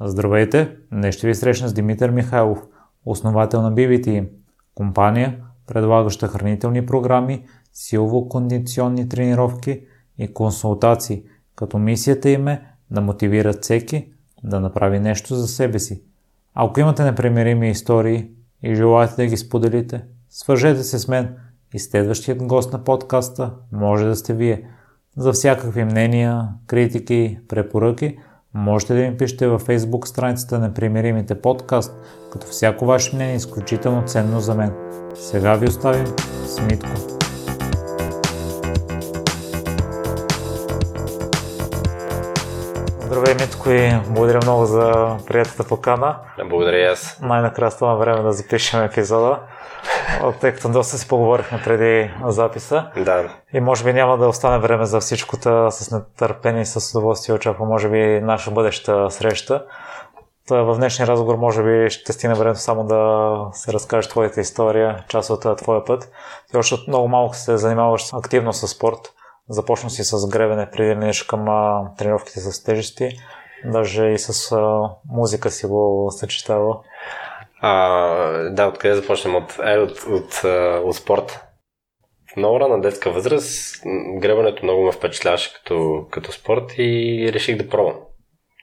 Здравейте! Днес ще ви срещна с Димитър Михайлов, основател на BBT, компания, предлагаща хранителни програми, силово-кондиционни тренировки и консултации, като мисията им е да мотивират всеки да направи нещо за себе си. Ако имате непремерими истории и желаете да ги споделите, свържете се с мен и следващият гост на подкаста може да сте вие. За всякакви мнения, критики, препоръки – Можете да ми пишете във Facebook страницата на Примеримите подкаст, като всяко ваше мнение е изключително ценно за мен. Сега ви оставим с Митко. Здравей, Митко, и благодаря много за приятата покана. Благодаря и аз. Най-накрая стана време да запишем епизода тъй като доста си поговорихме преди записа. Да. И може би няма да остане време за всичкото с нетърпение и с удоволствие очаква, може би, наша бъдеща среща. Та в днешния разговор може би ще стигне времето само да се разкажеш твоята история, част от твоя път. Ти още много малко се занимаваш активно с спорт. Започна си с гребене преди минеш към тренировките с тежести. Даже и с а, музика си го съчетава. А, да, откъде започнем? От, е, от, от, от спорт. В много рана детска възраст гребането много ме впечатляваше като, като спорт и реших да пробвам.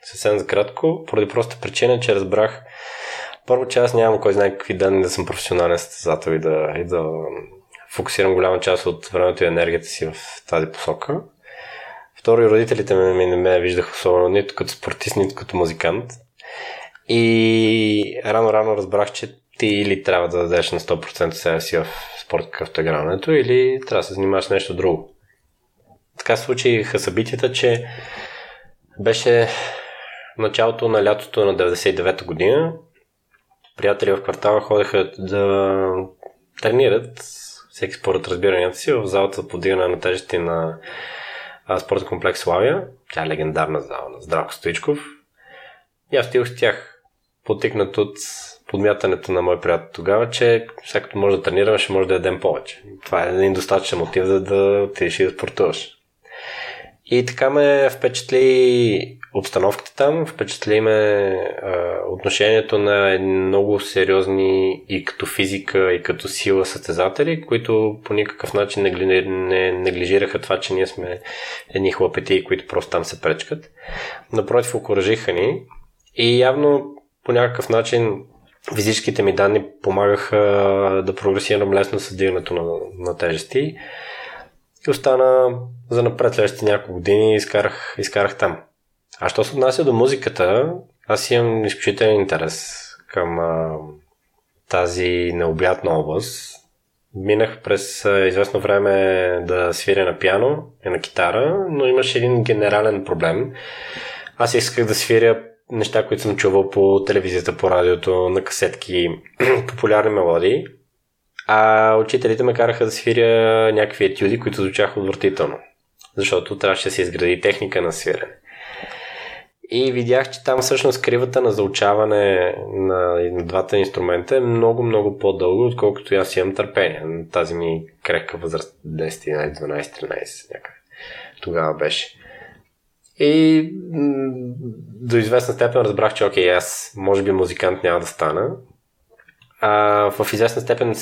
Съвсем за кратко, поради проста причина, че разбрах първо, че аз нямам кой знае какви данни да съм професионален състезател и да, и да фокусирам голяма част от времето и енергията си в тази посока. Второ, и родителите ми не ме виждаха особено нито като спортист, нито като музикант. И рано-рано разбрах, че ти или трябва да дадеш на 100% себе си в спорт какъвто е грането, или трябва да се занимаваш нещо друго. Така случиха събитията, че беше началото на лятото на 99-та година. Приятели в квартала ходеха да тренират всеки според разбиранията си в залата за подигане на тежести на спортен комплекс Славия. Тя е легендарна зала на Здравко Стоичков. И аз стих с тях потикнат от подмятането на мой приятел тогава, че всякото може да тренираме, ще може да ядем повече. Това е един достатъчен мотив за да отидеш и да спортуваш. И така ме впечатли обстановката там, впечатли ме а, отношението на много сериозни и като физика, и като сила състезатели, които по никакъв начин не, не неглижираха това, че ние сме едни хлапети, които просто там се пречкат. Напротив, окоръжиха ни и явно по някакъв начин физическите ми данни помагаха да прогресирам лесно с на, на тежести. И остана за напред следващите няколко години и изкарах, изкарах там. А що се отнася до музиката, аз имам изключителен интерес към а, тази необятна област. Минах през а, известно време да свиря на пиано и на китара, но имаше един генерален проблем. Аз исках да свиря неща, които съм чувал по телевизията, по радиото, на касетки, популярни мелодии. А учителите ме караха да свиря някакви етюди, които звучаха отвратително. Защото трябваше да се изгради техника на свирене. И видях, че там всъщност кривата на заучаване на, на двата инструмента е много, много по-дълго, отколкото аз имам търпение на тази ми крехка възраст 10, 11, 12, 13 някъде. Тогава беше. И до известна степен разбрах, че окей, аз може би музикант няма да стана. В известна степен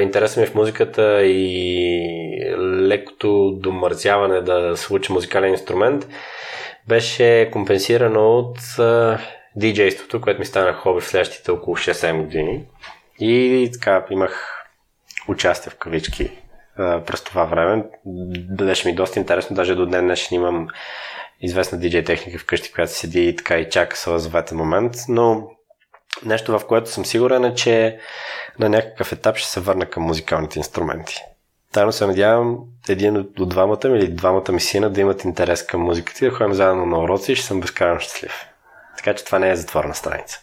интересът ми в музиката и лекото домързяване да случи музикален инструмент беше компенсирано от диджейството, което ми стана хоби в следващите около 6-7 години. И така имах участие в кавички през това време. Беше ми доста интересно, даже до днес днешен имам известна диджей техника вкъщи, която седи и така и чака съвъзветен момент, но нещо в което съм сигурен е, че на някакъв етап ще се върна към музикалните инструменти. Тайно се надявам един от двамата ми или двамата ми сина да имат интерес към музиката и да ходим заедно на уроци и ще съм безкрайно щастлив. Така че това не е затворна страница.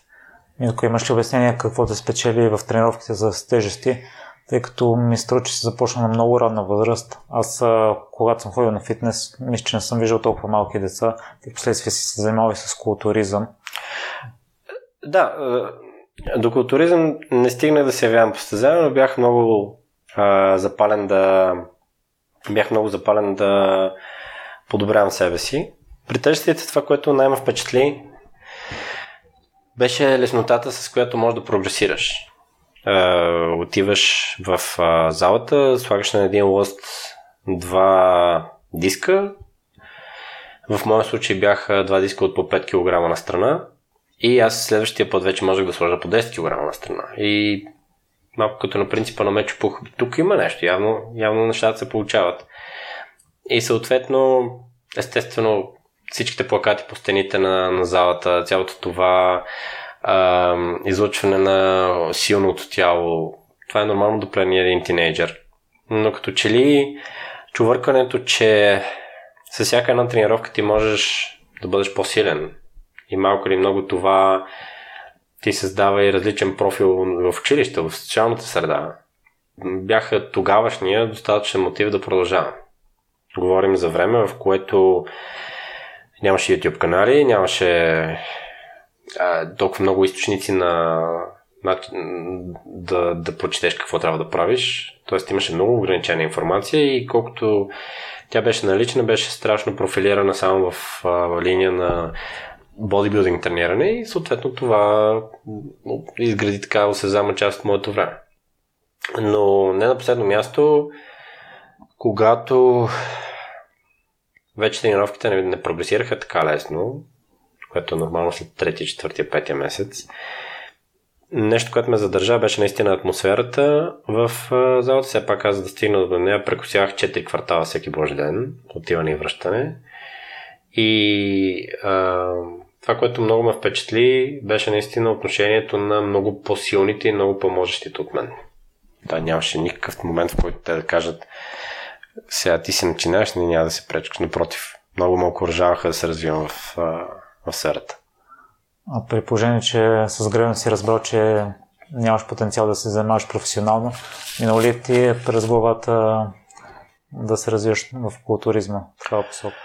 Ако имаш ли обяснение какво да спечели в тренировките за тежести, тъй като ми струва, че се започна на много ранна възраст. Аз, когато съм ходил на фитнес, мисля, че не съм виждал толкова малки деца, и последствие си се занимавал и с културизъм. Да, до културизъм не стигнах да се явявам по състезание, но бях много а, запален да бях много запален да подобрявам себе си. При тежестите това, което най-ме впечатли, беше леснотата, с която можеш да прогресираш. Uh, отиваш в uh, залата, слагаш на един лъст два диска. В моя случай бяха два диска от по 5 кг на страна. И аз следващия път вече можех да сложа по 10 кг на страна. И малко като на принципа на мечо пух. Тук има нещо, явно, явно нещата се получават. И съответно, естествено, всичките плакати по стените на, на залата, цялото това а, излъчване на силното тяло, това е нормално да плани един тинейджър. Но като че ли чувъркането, че с всяка една тренировка ти можеш да бъдеш по-силен и малко или много това ти създава и различен профил в училище, в социалната среда. Бяха тогавашния достатъчен мотив да продължавам. Говорим за време, в което нямаше YouTube канали, нямаше а, толкова много източници на, на да, да прочетеш какво трябва да правиш. Тоест имаше много ограничена информация и колкото тя беше налична, беше страшно профилирана само в, в линия на бодибилдинг трениране и съответно това изгради така осезама част от моето време. Но не на последно място, когато вече тренировките не, не прогресираха така лесно, което е нормално след 3, 4, 5 месец, нещо, което ме задържа, беше наистина атмосферата в залата. Все пак аз да стигна до нея, прекусявах 4 квартала всеки божи ден, отиване и връщане. И а, това, което много ме впечатли, беше наистина отношението на много по-силните и много по-можещите от мен. Да, нямаше никакъв момент, в който те да кажат сега ти си начинаеш, не няма да се пречкаш. Напротив, много ме окоръжаваха да се развивам в, в сферата. А при положение, че с време си разбрал, че нямаш потенциал да се занимаваш професионално, минало ли ти е през главата да се развиваш в културизма в такава посока?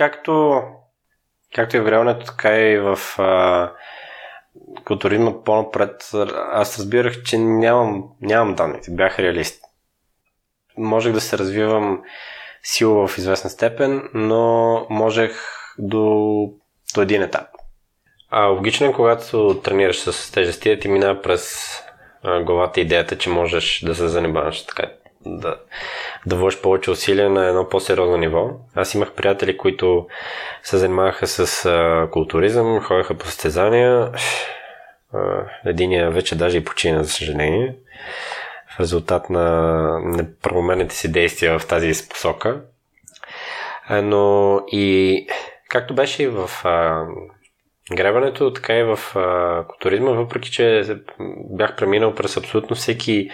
Както, както и в реалното, така и в културизма по-напред, аз разбирах, че нямам, нямам данните. Бях реалист. Можех да се развивам сила в известна степен, но можех до, до един етап. А логично е, когато тренираш с тежести, ти минава през а, главата идеята, че можеш да се занимаваш така да, да вложиш повече усилия на едно по-сериозно ниво. Аз имах приятели, които се занимаваха с а, културизъм, ходеха по състезания. Единия вече даже и почина, за съжаление, в резултат на неправомерните си действия в тази посока. Но и както беше и в а, гребането, така и в а, културизма, въпреки че бях преминал през абсолютно всеки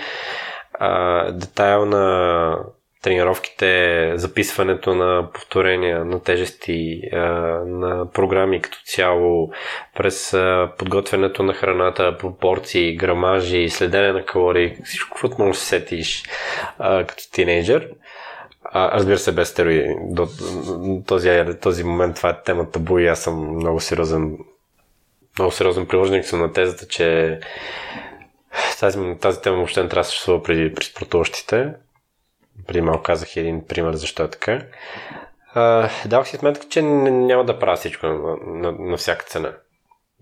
а, детайл на тренировките, записването на повторения, на тежести, на програми като цяло, през подготвянето на храната, пропорции, грамажи, следене на калории, всичко, което можеш да се сетиш като тинейджър. А, разбира се, без стероиди. До този, този момент това е темата табу и аз съм много сериозен много сериозен приложник съм на тезата, че тази, тази тема въобще не трябва да съществува преди при спортуващите. Преди малко казах един пример защо е така. Uh, давах си сметка, че няма да правя всичко на, на, на всяка цена.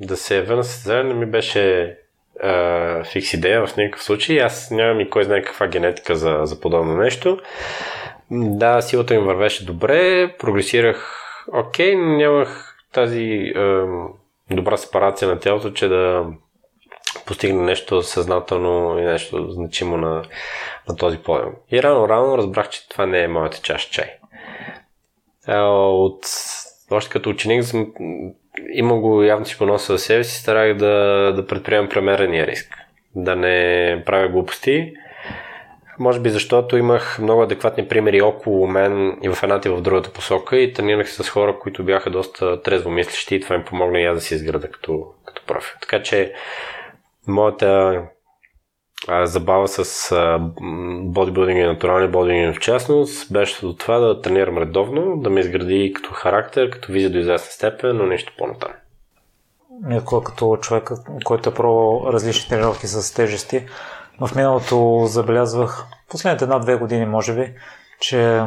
Да се явя на не ми беше uh, фикс идея в никакъв случай. Аз нямам и кой знае каква генетика за, за подобно нещо. Да, силата им вървеше добре, прогресирах окей, но нямах тази uh, добра сепарация на тялото, че да постигне нещо съзнателно и нещо значимо на, на този подиум. И рано-рано разбрах, че това не е моята чаша чай. От, още като ученик съм, има го явно си поноса за себе си, старах да, да предприемам премерения риск. Да не правя глупости. Може би защото имах много адекватни примери около мен и в едната и в другата посока и тренирах се с хора, които бяха доста трезво мислещи и това им помогна и аз да си изграда като, като профил. Така че моята а, забава с а, бодибилдинг и натуралния бодибилдинг в частност беше до това да тренирам редовно, да ме изгради като характер, като визия до известна степен, но нещо по-натам. Никога като човек, който е пробвал различни тренировки с тежести, в миналото забелязвах, последните една-две години може би, че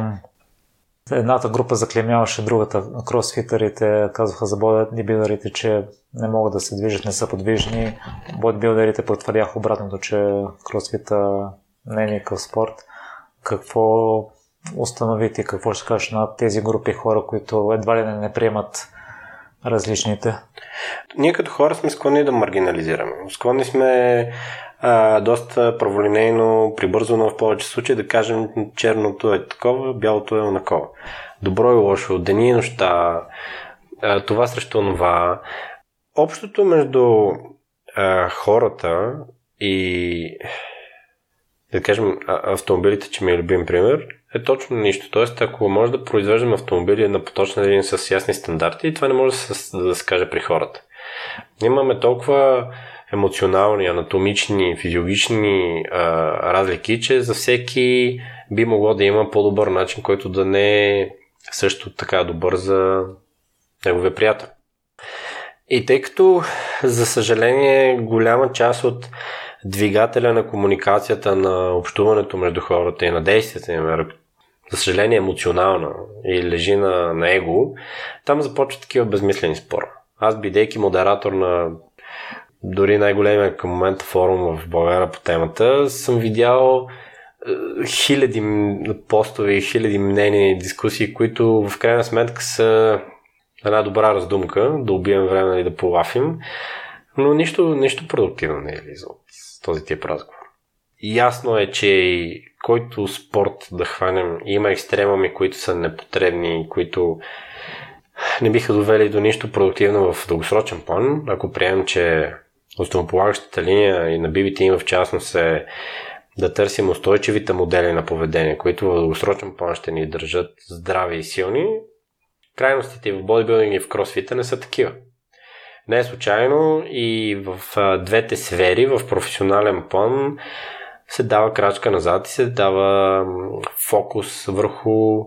Едната група заклемяваше другата. Кросфитърите казваха за бодибилдерите, че не могат да се движат, не са подвижни. Бодибилдерите потвърдяха обратното, че кросфита не е никакъв спорт. Какво установите, какво ще кажеш на тези групи хора, които едва ли не, не приемат различните? Ние като хора сме склонни да маргинализираме. Склонни сме а, доста праволинейно, прибързано в повече случаи да кажем черното е такова, бялото е онакова. Добро и лошо, дени и нощта, а, това срещу това. Общото между а, хората и да кажем автомобилите, че ми е любим пример, е точно нищо. Тоест, ако може да произвеждаме автомобили на поточна линия с ясни стандарти, това не може да се, да се каже при хората. Имаме толкова емоционални, анатомични, физиологични а, разлики, че за всеки би могло да има по-добър начин, който да не е също така добър за неговия приятел. И тъй като, за съжаление, голяма част от двигателя на комуникацията, на общуването между хората и на действията им, за съжаление, емоционална и лежи на, на его, там започват такива безмислени спора. Аз, бидейки модератор на дори най-големия към момента форум в България по темата, съм видял е, хиляди постове и хиляди мнения и дискусии, които в крайна сметка са една добра раздумка, да убием време и да полафим, но нищо, нищо продуктивно не е излиза от този тип разговор. Ясно е, че който спорт да хванем, има екстремами, които са непотребни, които не биха довели до нищо продуктивно в дългосрочен план, ако приемем, че основополагащата линия и на BBT им в частност е да търсим устойчивите модели на поведение, които в дългосрочен план ще ни държат здрави и силни. Крайностите в бодибилдинг и в кросфита не са такива. Не е случайно и в двете сфери, в професионален план, се дава крачка назад и се дава фокус върху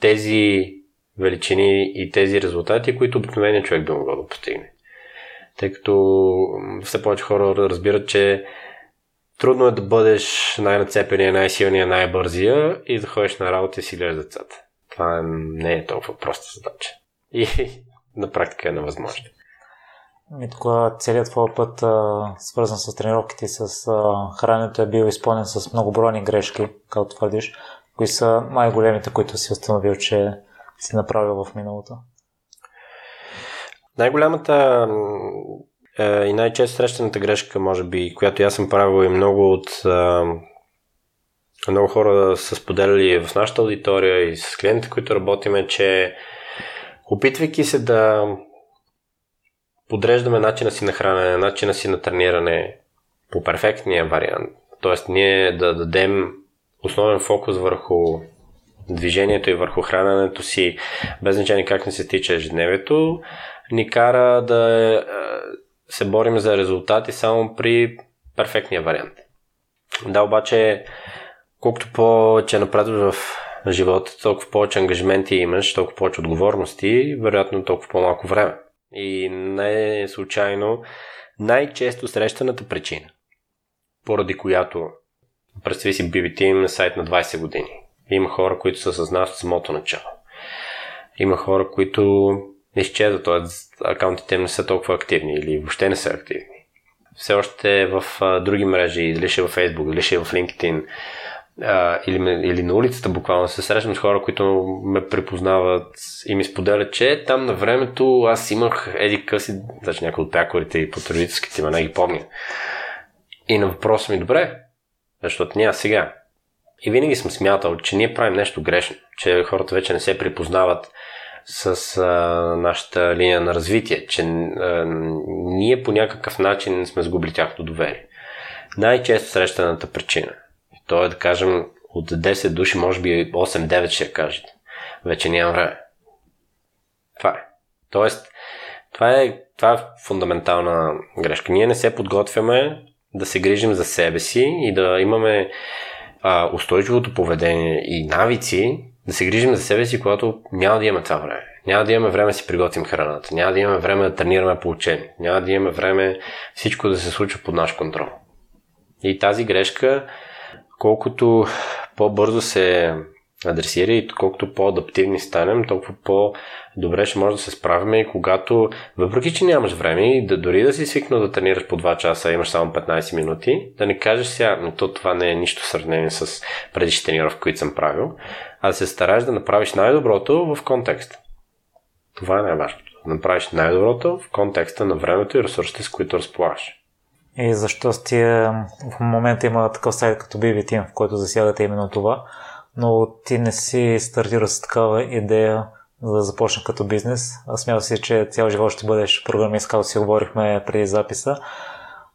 тези величини и тези резултати, които обикновеният човек би могъл да постигне тъй като все повече хора разбират, че трудно е да бъдеш най-нацепения, най-силния, най-бързия и да ходиш на работа и си гледаш децата. Това не е толкова проста задача. И на практика е невъзможно. Ми тогава целият твой път, а, свързан с тренировките и с а, храненето, е бил изпълнен с многобройни грешки, както твърдиш. Кои са най-големите, които си установил, че си направил в миналото? Най-голямата е, и най-често срещаната грешка, може би, която аз съм правил и много от е, много хора са споделяли в нашата аудитория и с клиентите, които работиме, че опитвайки се да подреждаме начина си на хранене, начина си на трениране по перфектния вариант, т.е. ние да дадем основен фокус върху движението и върху храненето си, без значение как не се тича ежедневието, ни кара да е, се борим за резултати само при перфектния вариант. Да, обаче, колкото повече напредваш в живота, толкова повече ангажименти имаш, толкова повече отговорности, вероятно толкова по-малко време. И не е случайно най-често срещаната причина, поради която представи си BBT има сайт на 20 години. Има хора, които са с нас от самото начало. Има хора, които изчезват, т.е. акаунтите им не са толкова активни или въобще не са активни. Все още е в а, други мрежи, дали ще е в Facebook, дали ще е в LinkedIn, или, или на улицата буквално се срещам с хора, които ме препознават и ми споделят, че там на времето аз имах еди къси, значи някои от пякорите и потребителските има, не ги помня. И на въпроса ми, добре, защото няма сега. И винаги съм смятал, че ние правим нещо грешно, че хората вече не се припознават с а, нашата линия на развитие, че а, ние по някакъв начин сме сгубили тяхното доверие. Най-често срещаната причина, то е да кажем от 10 души, може би 8-9 ще кажете. Вече нямам време. Това е. Тоест, това е, това е фундаментална грешка. Ние не се подготвяме да се грижим за себе си и да имаме а, устойчивото поведение и навици, да се грижим за себе си, когато няма да имаме това време. Няма да имаме време да си приготвим храната. Няма да имаме време да тренираме по учение. Няма да имаме време всичко да се случва под наш контрол. И тази грешка, колкото по-бързо се адресира и колкото по-адаптивни станем, толкова по-добре ще може да се справим и когато, въпреки че нямаш време и да дори да си свикнал да тренираш по 2 часа, имаш само 15 минути, да не кажеш сега, но то това не е нищо сравнение с предишните тренировки, които съм правил, а да се стараеш да направиш най-доброто в контекст. Това е най-важното. Да направиш най-доброто в контекста на времето и ресурсите, с които разполагаш. И защо сте в момента има такъв сайт като BB в който засягате именно това, но ти не си стартира с такава идея за да започна като бизнес. Аз смятам си, че цял живот ще бъдеш програмист, както си говорихме преди записа.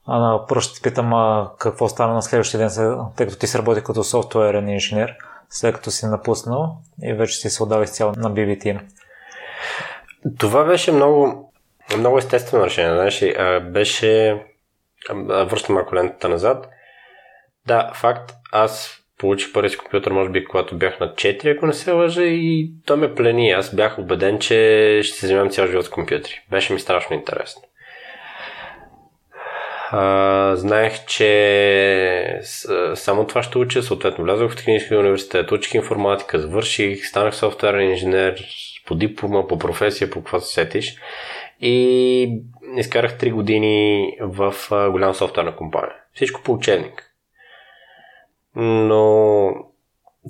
А, просто ще питам а, какво стана на следващия ден, тъй като ти се работи като софтуерен инженер, след като си напуснал и вече си се отдава изцяло на BBT. Това беше много, много естествено решение. Знаеш, беше връщам малко лентата назад. Да, факт, аз получих първи компютър, може би, когато бях на 4, ако не се лъжа, и то ме плени. Аз бях убеден, че ще се занимавам цял живот с компютри. Беше ми страшно интересно. А, знаех, че само това ще уча, съответно влязох в техническия университет, учих информатика, завърших, станах софтуерен инженер по диплома, по професия, по какво се сетиш. И изкарах 3 години в голяма софтуерна компания. Всичко по учебник. Но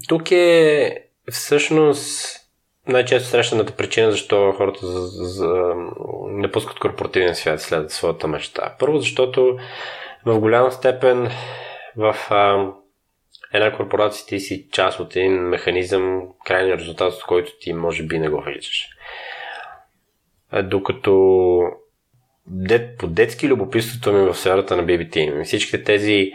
тук е всъщност най-често срещаната причина защо хората за, за, не пускат корпоративен свят след своята мечта. Първо, защото в голяма степен в а, една корпорация ти си част от един механизъм, крайния резултат, от който ти може би не го виждаш. Докато дет, по детски любопитството ми в сферата на BBT. Всичките тези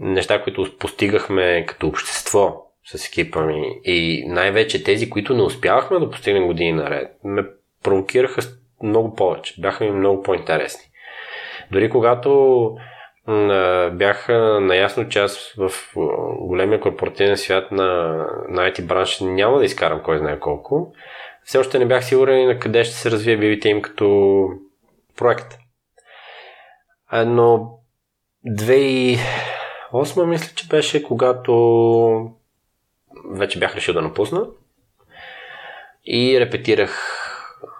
неща, които постигахме като общество с екипа ми и най-вече тези, които не успявахме да постигнем години наред, ме провокираха много повече. Бяха ми много по-интересни. Дори когато бях наясно, че аз в големия корпоративен свят на, на IT бранш няма да изкарам кой знае колко, все още не бях сигурен на къде ще се развие BBT им като проект. Но 2008 мисля, че беше когато вече бях решил да напусна и репетирах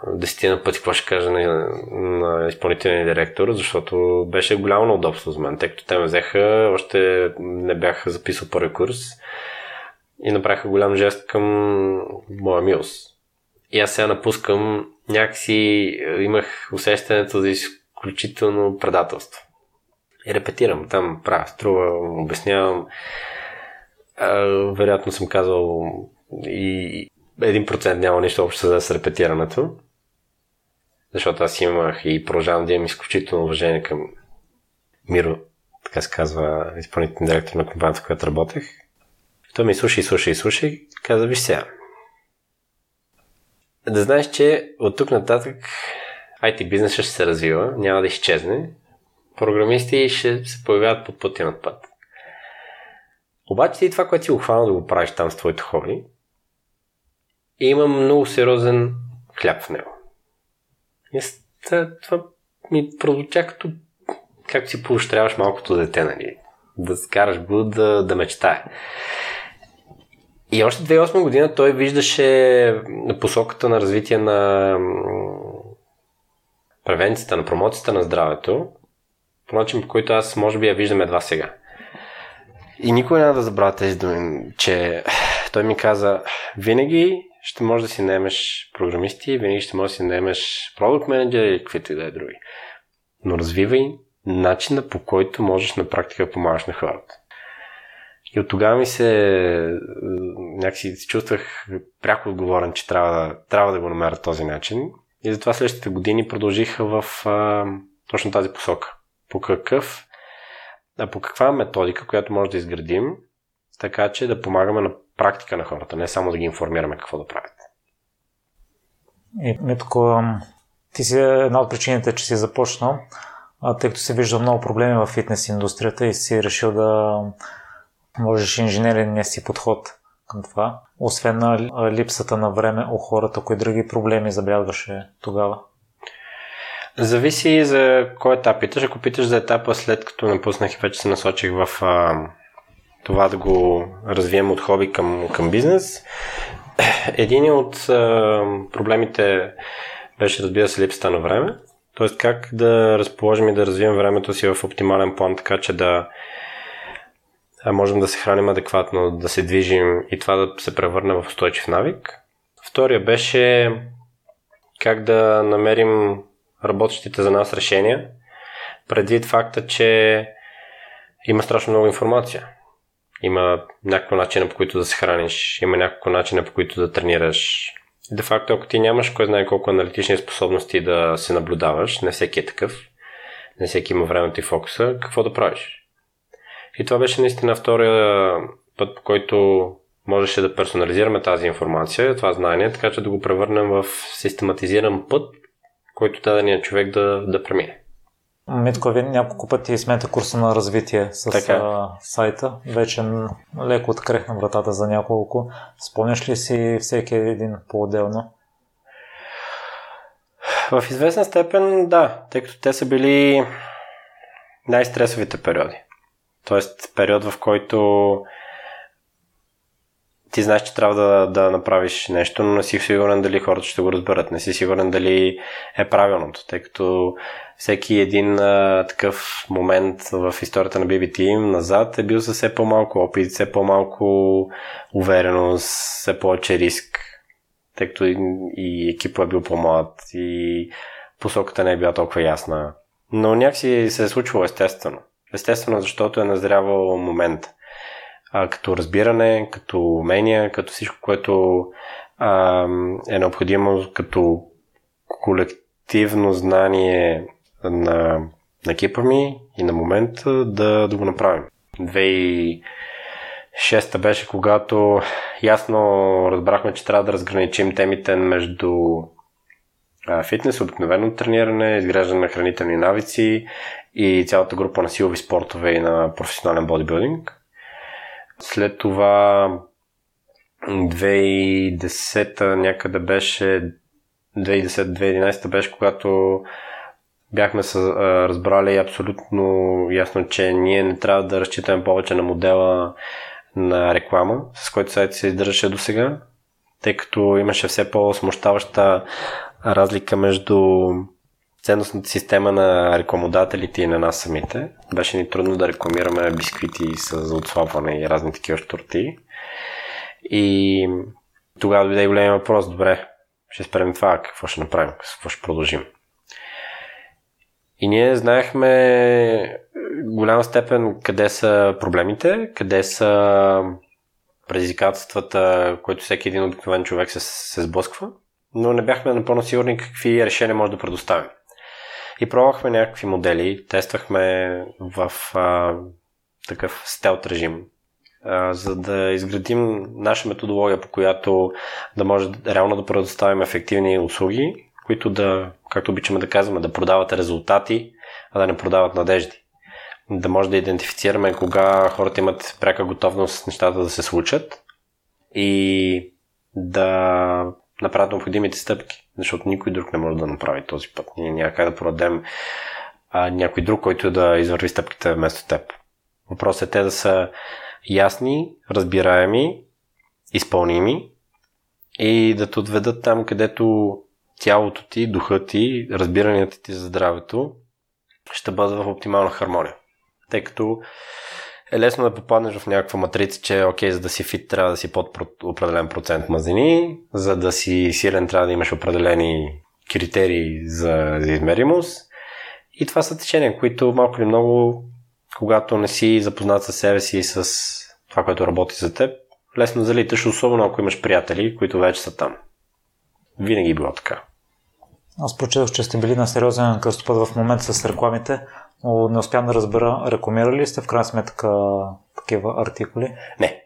десетина пъти какво ще кажа на, на изпълнителния директор, защото беше голямо неудобство за мен, тъй като те ме взеха, още не бях записал първи курс и направиха голям жест към моя милост. И аз сега напускам, някакси имах усещането за изключително предателство. И репетирам, там правя, струва, обяснявам. Вероятно съм казал и един процент няма нищо общо с репетирането. Защото аз имах и продължавам да имам изключително уважение към Миро, така се казва изпълнителен директор на компанията, в която работех. Той ми слуша и слуша и слуша и каза, виж сега, да знаеш, че от тук нататък IT бизнес ще се развива, няма да изчезне. Програмисти ще се появяват под пътя над път. Обаче ти това, което си охванал да го правиш там с твоите хори, има много сериозен хляб в него. И това ми прозвуча като както си поощряваш малкото дете, нали? Да скараш го да, да мечтае. И още 2008 година той виждаше посоката на развитие на превенцията, на промоцията на здравето, по начин, по който аз може би я виждам едва сега. И никой няма да забравя тези думи, че той ми каза, винаги ще можеш да си наемеш програмисти, винаги ще можеш да си наемеш продукт менеджер или каквито и да е други. Но развивай начина по който можеш на практика да помагаш на хората. И от тогава ми се някакси се чувствах пряко отговорен, че трябва, трябва да го намеря този начин. И затова следващите години продължиха в а, точно тази посока. По какъв, а по каква методика, която може да изградим, така че да помагаме на практика на хората, не само да ги информираме какво да правят. И, Митко, ти си една от причините, че си започнал, тъй като се вижда много проблеми в фитнес индустрията и си решил да можеш инженерния си подход към това. Освен на липсата на време у хората, кои други проблеми забелязваше тогава? Зависи за кой етап питаш. Ако питаш за етапа след като напуснах и вече се насочих в а, това да го развием от хоби към, към бизнес. Един от а, проблемите беше, разбира се, липсата на време. Тоест как да разположим и да развием времето си в оптимален план, така че да можем да се храним адекватно, да се движим и това да се превърне в устойчив навик. Втория беше как да намерим работещите за нас решения, предвид факта, че има страшно много информация. Има някакво начина по които да се храниш, има някакво начина по които да тренираш. Де факто, ако ти нямаш кой знае колко аналитични способности да се наблюдаваш, не всеки е такъв, не всеки има времето и фокуса, какво да правиш? И това беше наистина втория път, по който можеше да персонализираме тази информация, това знание, така че да го превърнем в систематизиран път, който дадения човек да, да премине. Митко, вие няколко пъти смете курса на развитие с така. сайта. Вече леко открехна вратата за няколко. Спомняш ли си всеки един по-отделно? В известна степен да, тъй като те са били най-стресовите периоди. Тоест период, в който ти знаеш, че трябва да, да направиш нещо, но не си сигурен дали хората ще го разберат. Не си сигурен дали е правилното, тъй като всеки един а, такъв момент в историята на BBT назад е бил със все по-малко опит, все по-малко увереност, все повече риск, тъй като и, и екипът е бил по-млад и посоката не е била толкова ясна. Но някакси се е случвало естествено. Естествено, защото е назрявал момент. А, като разбиране, като умения, като всичко, което а, е необходимо като колективно знание на, на екипа ми и на момента да, да го направим. 2006 беше, когато ясно разбрахме, че трябва да разграничим темите между фитнес, обикновено трениране, изграждане на хранителни навици и цялата група на силови спортове и на професионален бодибилдинг. След това 2010 някъде беше 2010-2011 беше, когато бяхме разбрали абсолютно ясно, че ние не трябва да разчитаме повече на модела на реклама, с който сайт се издържаше до сега, тъй като имаше все по-смущаваща разлика между ценностната система на рекламодателите и на нас самите. Беше ни трудно да рекламираме бисквити с отслабване и разни такива штурти. И тогава дойде големия въпрос, добре, ще спрем това, какво ще направим, какво ще продължим. И ние знаехме голяма степен къде са проблемите, къде са предизвикателствата, които всеки един обикновен човек се, се сблъсква, но не бяхме напълно сигурни какви решения може да предоставим. И пробвахме някакви модели, тествахме в а, такъв стелт режим, а, за да изградим наша методология, по която да може реално да предоставим ефективни услуги, които да, както обичаме да казваме, да продават резултати, а да не продават надежди. Да може да идентифицираме кога хората имат пряка готовност нещата да се случат и да направят необходимите стъпки, защото никой друг не може да направи този път. Ние няма как да продадем а, някой друг, който да извърви стъпките вместо теб. Въпросът е те да са ясни, разбираеми, изпълними и да те отведат там, където тялото ти, духът ти, разбиранията ти за здравето ще бъдат в оптимална хармония. Тъй като е лесно да попаднеш в някаква матрица, че окей, за да си фит трябва да си под определен процент мазнини, за да си силен трябва да имаш определени критерии за, за измеримост. И това са течения, които малко или много, когато не си запознат с себе си и с това, което работи за теб, лесно залиташ, особено ако имаш приятели, които вече са там. Винаги е било така. Аз прочетох, че сте били на сериозен кръстопът в момента с рекламите, но не успявам да разбера, рекламирали ли сте в крайна сметка такива артикули? Не.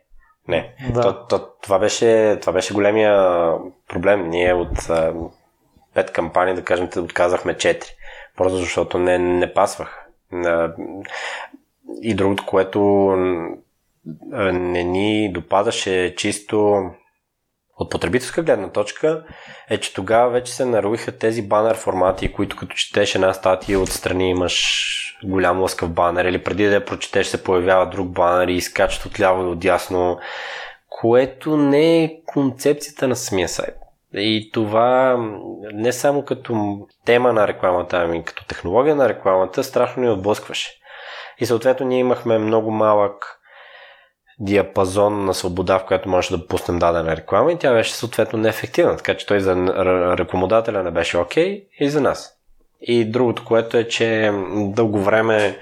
Не. Да. То, то, това, беше, това беше големия проблем. Ние от а, пет кампании, да кажем, отказахме четири. Просто защото не, не пасвах. И другото, което не ни допадаше чисто от потребителска гледна точка е, че тогава вече се наруиха тези банер формати, които като четеш една статия отстрани имаш голям лъскав банер или преди да я прочетеш се появява друг банер и изкачат от ляво и от дясно, което не е концепцията на самия сайт. И това не само като тема на рекламата, ами като технология на рекламата, страшно ни отблъскваше. И съответно ние имахме много малък диапазон на свобода, в която може да пуснем дадена реклама и тя беше съответно неефективна, така че той за рекламодателя не беше окей okay, и за нас. И другото, което е, че дълго време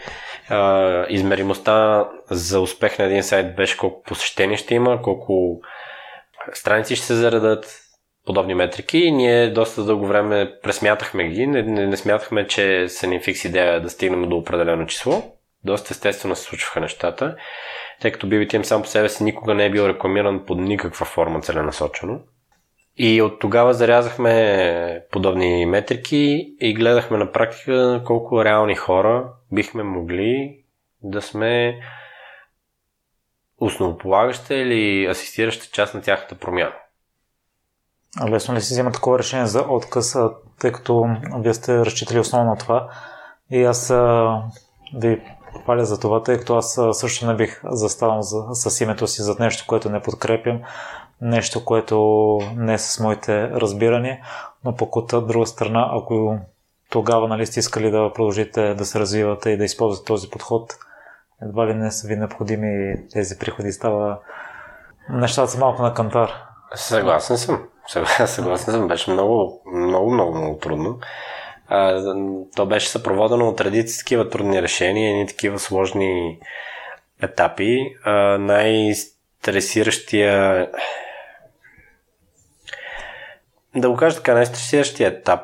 а, измеримостта за успех на един сайт беше колко посещения ще има, колко страници ще се заредат, подобни метрики и ние доста дълго време пресмятахме ги, не, не, не смятахме, че са ни фикс идея да стигнем до определено число. Доста естествено се случваха нещата тъй като BBTM сам по себе си никога не е бил рекламиран под никаква форма целенасочено. И от тогава зарязахме подобни метрики и гледахме на практика колко реални хора бихме могли да сме основополагаща или асистираща част на тяхната промяна. А лесно ли си взема такова решение за отказ, тъй като вие сте разчитали основно на това и аз ви паля за това, тъй като аз също не бих заставал за, с името си за нещо, което не подкрепям, нещо, което не е с моите разбирания, но пък от друга страна, ако тогава нали, сте искали да продължите да се развивате и да използвате този подход, едва ли не са ви необходими тези приходи. Става нещата са малко на кантар. Съгласен съм. Съгласен съм. Беше много, много, много, много трудно. А, то беше съпроводено от редици такива трудни решения, едни такива сложни етапи. А, най-стресиращия да го кажа така, най-стресиращия етап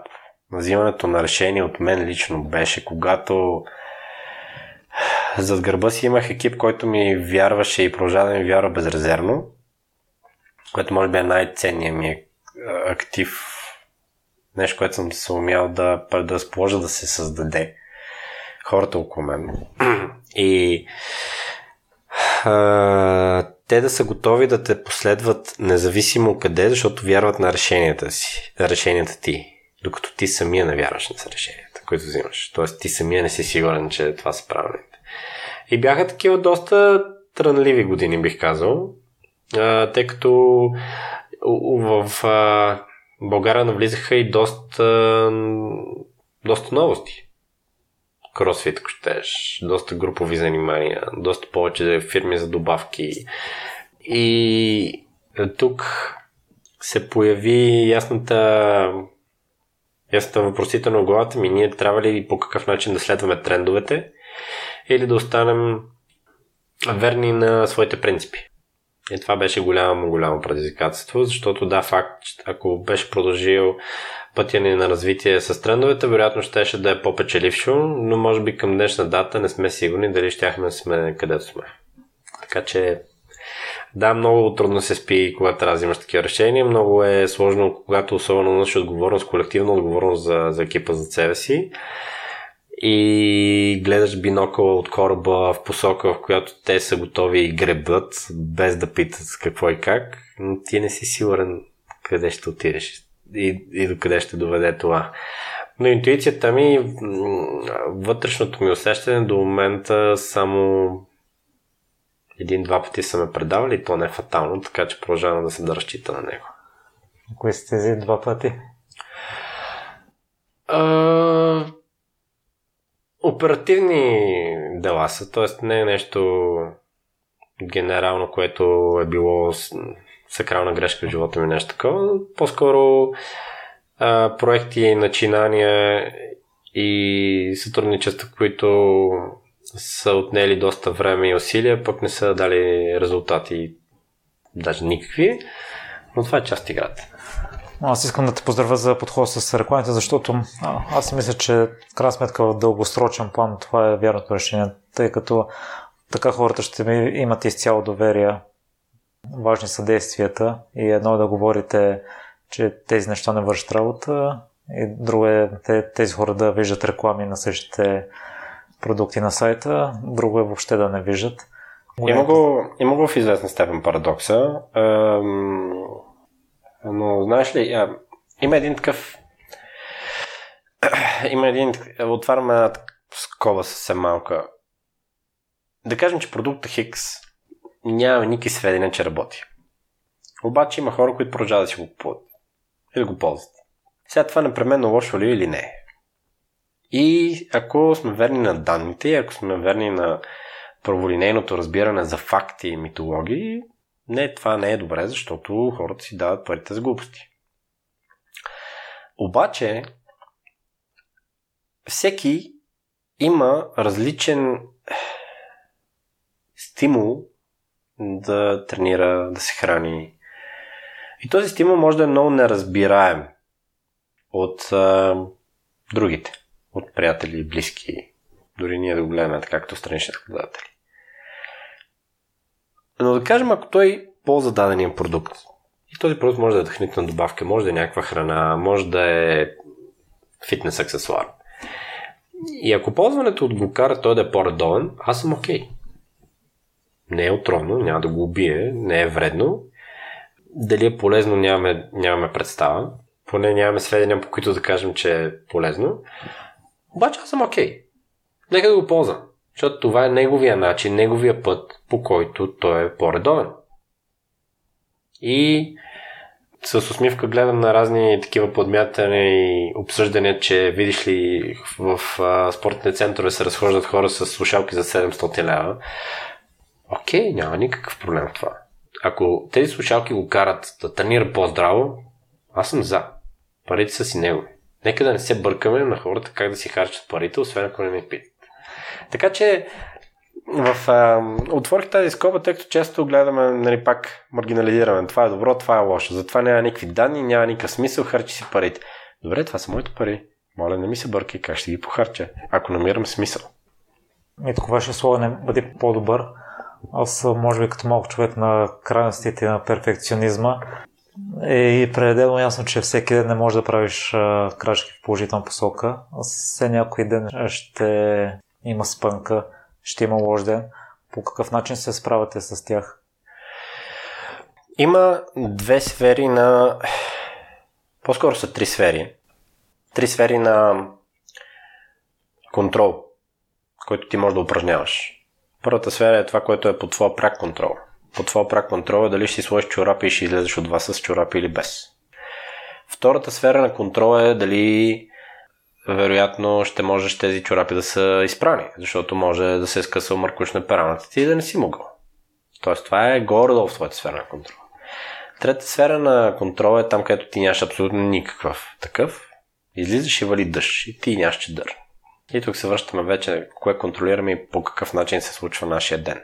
на взимането на решение от мен лично беше, когато зад гърба си имах екип, който ми вярваше и продължава да ми вярва безрезервно, което може би е най-ценният ми актив нещо, което съм се умял да предразположа да се създаде хората около мен. И а, те да са готови да те последват независимо къде, защото вярват на решенията си, решенията ти, докато ти самия не вярваш на решенията, които взимаш. Тоест ти самия не си сигурен, че това са правилните. И бяха такива доста трънливи години, бих казал, а, тъй като в а, България навлизаха и доста, доста новости. Кросфит, ако щеш, доста групови занимания, доста повече фирми за добавки. И тук се появи ясната ясната въпросителна в главата ми, ние трябва ли по какъв начин да следваме трендовете или да останем верни на своите принципи. И това беше голямо, голямо предизвикателство, защото да, факт, ако беше продължил пътя ни на развитие с трендовете, вероятно щеше да е по-печелившо, но може би към днешна дата не сме сигурни дали щяхме да сме където сме. Така че да, много трудно се спи, когато трябва да взимаш такива решения. Много е сложно, когато особено носиш отговорност, колективна отговорност за, за екипа за себе си и гледаш бинокъл от кораба в посока, в която те са готови и гребат, без да питат какво и как, ти не си сигурен къде ще отидеш и, и до къде ще доведе това. Но интуицията ми, вътрешното ми усещане до момента само един-два пъти са ме предавали и то не е фатално, така че продължавам да се да разчита на него. Кои сте тези два пъти? А, оперативни дела са, т.е. не е нещо генерално, което е било сакрална грешка в живота ми, нещо такова. По-скоро а, проекти, начинания и сътрудничества, които са отнели доста време и усилия, пък не са дали резултати, даже никакви, но това е част от играта. Аз искам да те поздравя за подхода с рекламите, защото аз мисля, че в крайна сметка в дългосрочен план това е вярното решение, тъй като така хората ще ми имат изцяло доверие. Важни са действията и едно е да говорите, че тези неща не вършат работа и друго е тези хора да виждат реклами на същите продукти на сайта, друго е въобще да не виждат. Има го, има го в известна степен парадокса Но знаеш ли, а, има един такъв има един, отваряме една скоба съвсем малка. Да кажем, че продукта Хикс няма никакви сведения, че работи. Обаче има хора, които продължават да си го купуват и да го ползват. Сега това непременно лошо ли или не И ако сме верни на данните, ако сме верни на праволинейното разбиране за факти и митологии, не, това не е добре, защото хората си дават парите за глупости. Обаче, всеки има различен стимул да тренира, да се храни. И този стимул може да е много неразбираем от а, другите, от приятели близки. Дори ние да го гледаме така, както странични наблюдатели. Но да кажем, ако той ползва дадения продукт, и този продукт може да е хранителна добавка, може да е някаква храна, може да е фитнес аксесуар. И ако ползването от го кара той да е по-редовен, аз съм окей. Okay. Не е отровно, няма да го убие, не е вредно. Дали е полезно, нямаме, нямаме представа. Поне нямаме сведения, по които да кажем, че е полезно. Обаче аз съм окей. Okay. Нека да го ползвам. Защото това е неговия начин, неговия път, по който той е по-редовен. И с усмивка гледам на разни такива подмятания и обсъждания, че видиш ли в, в спортните центрове се разхождат хора с слушалки за 700 лева. Окей, няма никакъв проблем в това. Ако тези слушалки го карат да тренира по-здраво, аз съм за. Парите са си негови. Нека да не се бъркаме на хората как да си харчат парите, освен ако не ми питат. Така че в, а, отворих тази скоба, тъй като често гледаме, нали, пак маргинализираме. Това е добро, това е лошо. Затова няма никакви данни, няма никакъв смисъл, харчи си парите. Добре, това са моите пари. Моля, не ми се бъркай, как ще ги похарча, ако намирам смисъл. И това ще слово не бъде по-добър. Аз, може би, като малко човек на крайностите на перфекционизма, е и пределно ясно, че всеки ден не можеш да правиш крачки в положителна посока. Все някой ден ще има спънка, ще има лош ден. По какъв начин се справяте с тях? Има две сфери на... По-скоро са три сфери. Три сфери на контрол, който ти можеш да упражняваш. Първата сфера е това, което е по твоя прак контрол. По твоя прак контрол е дали ще си сложиш чорапи и ще излезеш от вас с чорапи или без. Втората сфера на контрол е дали вероятно ще можеш тези чорапи да са изпрани, защото може да се е скъсал мъркуш на пераната ти и да не си могъл. Тоест това е горе-долу в твоята сфера на контрол. Трета сфера на контрол е там, където ти нямаш абсолютно никакъв такъв. Излизаш и вали дъжд и ти нямаш чедър. И тук се връщаме вече кое контролираме и по какъв начин се случва нашия ден.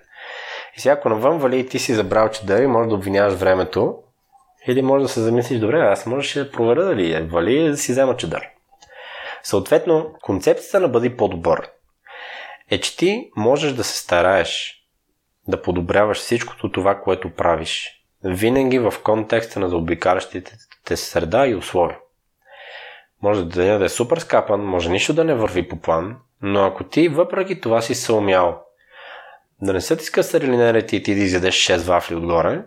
И сега ако навън вали и ти си забрал чедър и можеш да обвиняваш времето, или може да се замислиш, добре, аз може да проверя дали е вали да си взема чедър. Съответно, концепцията на бъди по-добър е, че ти можеш да се стараеш да подобряваш всичкото това, което правиш, винаги в контекста на заобикалящите те среда и условия. Може да е супер скапан, може нищо да не върви по план, но ако ти въпреки това си се умял да не са ти скъсали нерeti и ти да изядеш 6 вафли отгоре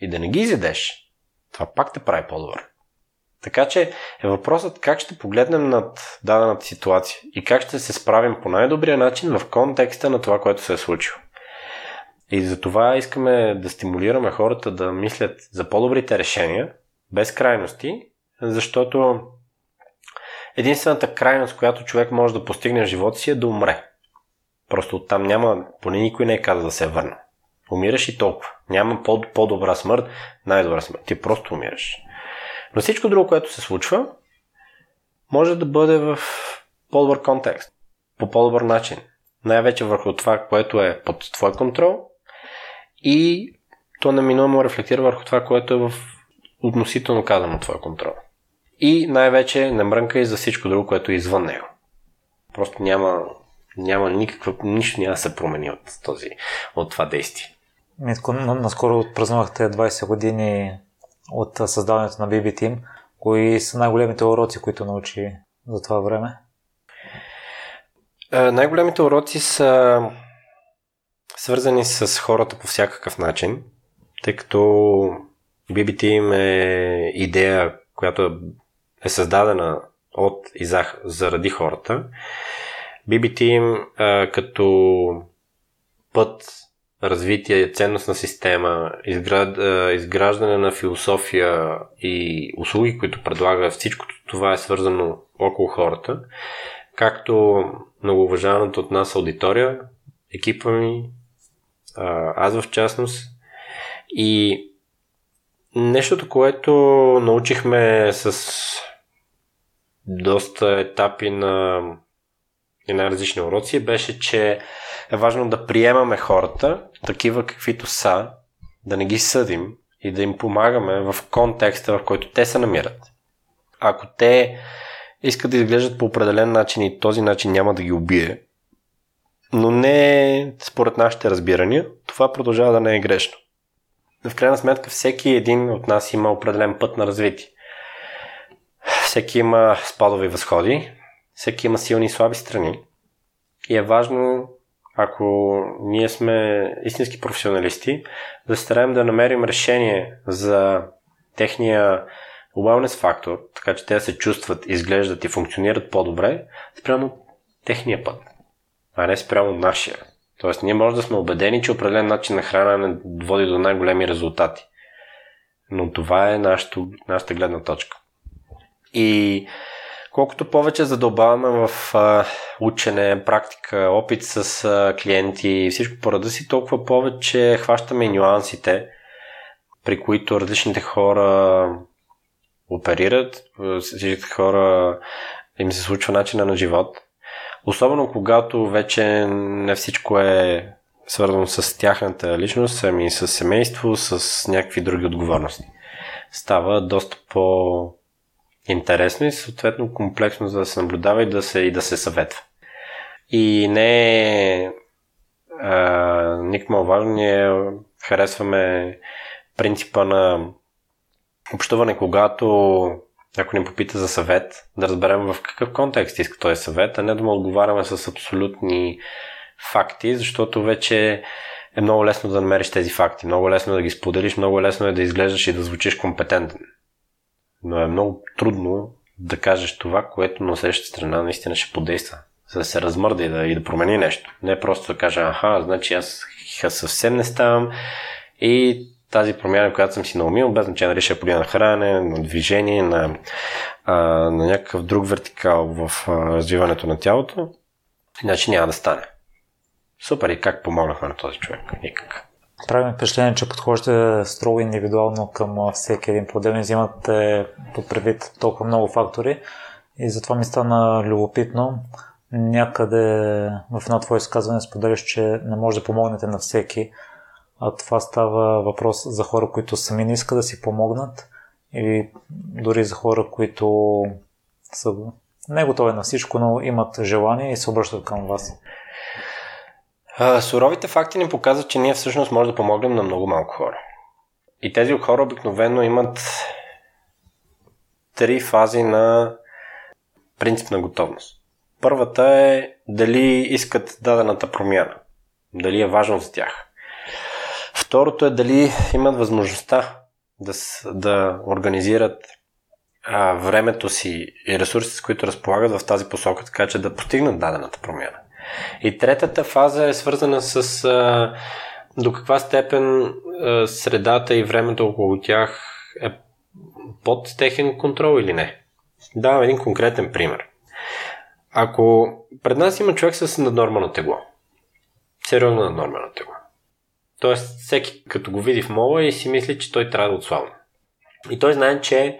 и да не ги изядеш, това пак те прави по-добър. Така че е въпросът как ще погледнем над дадената ситуация и как ще се справим по най-добрия начин в контекста на това, което се е случило. И за това искаме да стимулираме хората да мислят за по-добрите решения, без крайности, защото единствената крайност, която човек може да постигне в живота си е да умре. Просто оттам няма, поне никой не е казал да се върне. Умираш и толкова. Няма по-добра смърт, най-добра смърт. Ти просто умираш. Но всичко друго, което се случва, може да бъде в по-добър контекст, по по-добър начин. Най-вече върху това, което е под твой контрол и то неминуемо рефлектира върху това, което е в относително казано твой контрол. И най-вече не мрънкай за всичко друго, което е извън него. Просто няма, няма никаква, нищо няма да се промени от, този, от това действие. Наскоро отпразнувахте 20 години от създаването на BB Team. Кои са най-големите уроци, които научи за това време? Най-големите уроци са свързани с хората по всякакъв начин, тъй като BB Team е идея, която е създадена от и за, заради хората. BB Team а, като път, развитие, ценностна система, изград, а, изграждане на философия и услуги, които предлага, всичкото това е свързано около хората, както многоуважаваната от нас аудитория, екипа ми, аз в частност. И нещото, което научихме с доста етапи на, и на различни уроци, беше, че е важно да приемаме хората, такива каквито са, да не ги съдим и да им помагаме в контекста, в който те се намират. Ако те искат да изглеждат по определен начин и този начин няма да ги убие, но не според нашите разбирания, това продължава да не е грешно. В крайна сметка всеки един от нас има определен път на развитие. Всеки има спадови възходи, всеки има силни и слаби страни. И е важно, ако ние сме истински професионалисти, да стараем да намерим решение за техния wellness фактор, така че те се чувстват, изглеждат и функционират по-добре, спрямо техния път, а не спрямо нашия. Тоест, ние може да сме убедени, че определен начин на хранене води до най-големи резултати. Но това е нашата, нашата гледна точка. И колкото повече задълбаваме в а, учене, практика, опит с а, клиенти и всичко по рода си, толкова повече хващаме нюансите, при които различните хора оперират, всички хора им се случва начина на живот. Особено когато вече не всичко е свързано с тяхната личност, ами с семейство, с някакви други отговорности. Става доста по интересно и съответно комплексно за да се наблюдава и да се, и да се съветва. И не е никакво важно, ние харесваме принципа на общуване, когато ако ни попита за съвет, да разберем в какъв контекст иска този съвет, а не да му отговаряме с абсолютни факти, защото вече е много лесно да намериш тези факти, много лесно е да ги споделиш, много лесно е да изглеждаш и да звучиш компетентен. Но е много трудно да кажеш това, което на следващата страна наистина ще подейства, за да се размърда и да, и да промени нещо. Не просто да кажа, аха, значи аз съвсем не ставам и тази промяна, която съм си наумил, без значение дали ще е на хранене, на движение, на, а, на някакъв друг вертикал в а, развиването на тялото, иначе няма да стане. Супер, и как помогнахме на този човек? Никак. Правим впечатление, че подхождате строго индивидуално към всеки един подем и взимате под предвид толкова много фактори и затова ми стана любопитно. Някъде в едно твое изказване споделяш, че не може да помогнете на всеки, а това става въпрос за хора, които сами не искат да си помогнат или дори за хора, които са не готови на всичко, но имат желание и се обръщат към вас. Суровите факти ни показват, че ние всъщност може да помогнем на много малко хора. И тези хора обикновено имат три фази на принцип на готовност. Първата е дали искат дадената промяна, дали е важно за тях. Второто е дали имат възможността да, да организират а, времето си и ресурсите, с които разполагат в тази посока, така че да постигнат дадената промяна. И третата фаза е свързана с а, до каква степен а, средата и времето около тях е под техен контрол или не. Давам един конкретен пример. Ако пред нас има човек с наднормално тегло, сериозно наднормално тегло, Тоест, всеки като го види в мола и си мисли, че той трябва да отслабне. И той знае, че,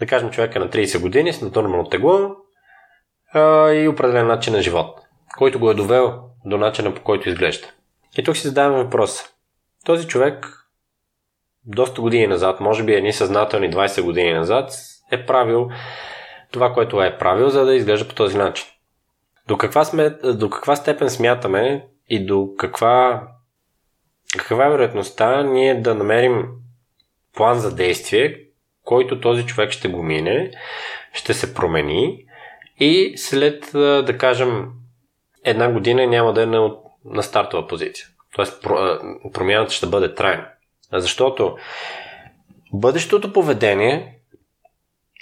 да кажем, човек е на 30 години с натурмално тегло а, и определен начин на живот, който го е довел до начина по който изглежда. И тук си задаваме въпроса. Този човек доста години назад, може би едни съзнателни 20 години назад, е правил това, което е правил, за да изглежда по този начин. До каква, сме, до каква степен смятаме и до каква каква е вероятността ние да намерим план за действие, който този човек ще го мине, ще се промени и след, да кажем, една година няма да е на, на стартова позиция. Тоест промяната ще бъде трайна. Защото бъдещото поведение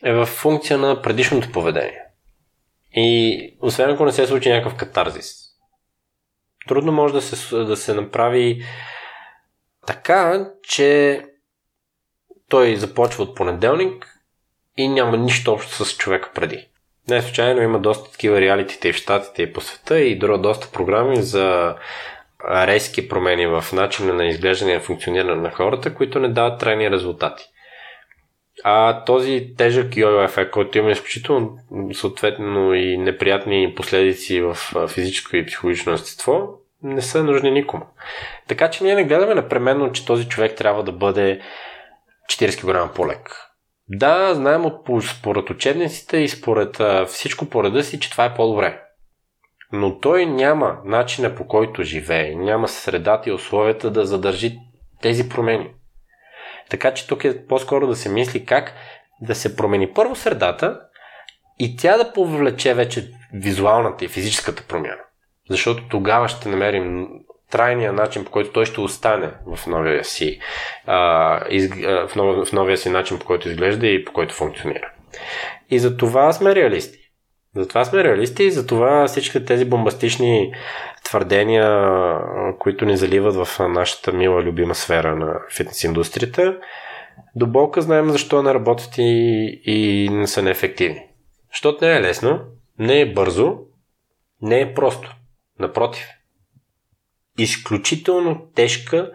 е в функция на предишното поведение. И освен ако не се случи някакъв катарзис, трудно може да се, да се направи така, че той започва от понеделник и няма нищо общо с човека преди. Не случайно има доста такива реалитите и в Штатите и по света и доста програми за резки промени в начина на изглеждане и функциониране на хората, които не дават трайни резултати. А този тежък йо ефект, който има изключително съответно и неприятни последици в физическо и психологично естество, не са нужни никому. Така че ние не гледаме непременно, че този човек трябва да бъде 40 кг по-лек. Да, знаем от, според учебниците и според всичко по реда си, че това е по-добре. Но той няма начина по който живее, няма средата и условията да задържи тези промени. Така че тук е по-скоро да се мисли как да се промени първо средата и тя да повлече вече визуалната и физическата промяна. Защото тогава ще намерим трайния начин, по който той ще остане в новия си, а, из, а, в, нов, в новия си начин, по който изглежда и по който функционира. И за това сме реалисти. Затова сме реалисти и затова всички тези бомбастични твърдения, които ни заливат в нашата мила любима сфера на фитнес индустрията, до болка знаем защо не работят и, и не са неефективни. Защото не е лесно, не е бързо, не е просто. Напротив. Изключително тежка,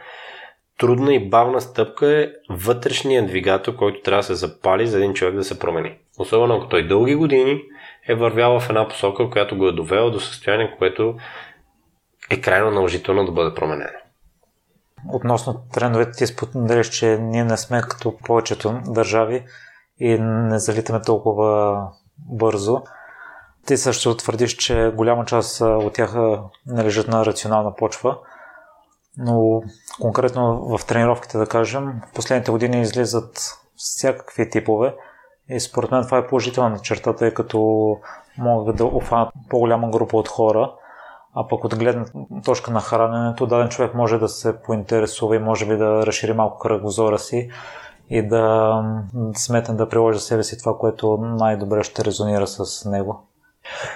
трудна и бавна стъпка е вътрешният двигател, който трябва да се запали за един човек да се промени. Особено ако той дълги години е вървял в една посока, която го е довела до състояние, което е крайно наложително да бъде променено. Относно трендовете ти споделиш, че ние не сме като повечето държави и не залитаме толкова бързо. Ти също твърдиш, че голяма част от тях не лежат на рационална почва, но конкретно в тренировките, да кажем, в последните години излизат всякакви типове. И според мен това е положителна черта, тъй като могат да офанат по-голяма група от хора, а пък от гледна точка на храненето, даден човек може да се поинтересува и може би да разшири малко кръгозора си и да сметне да приложи себе си това, което най-добре ще резонира с него.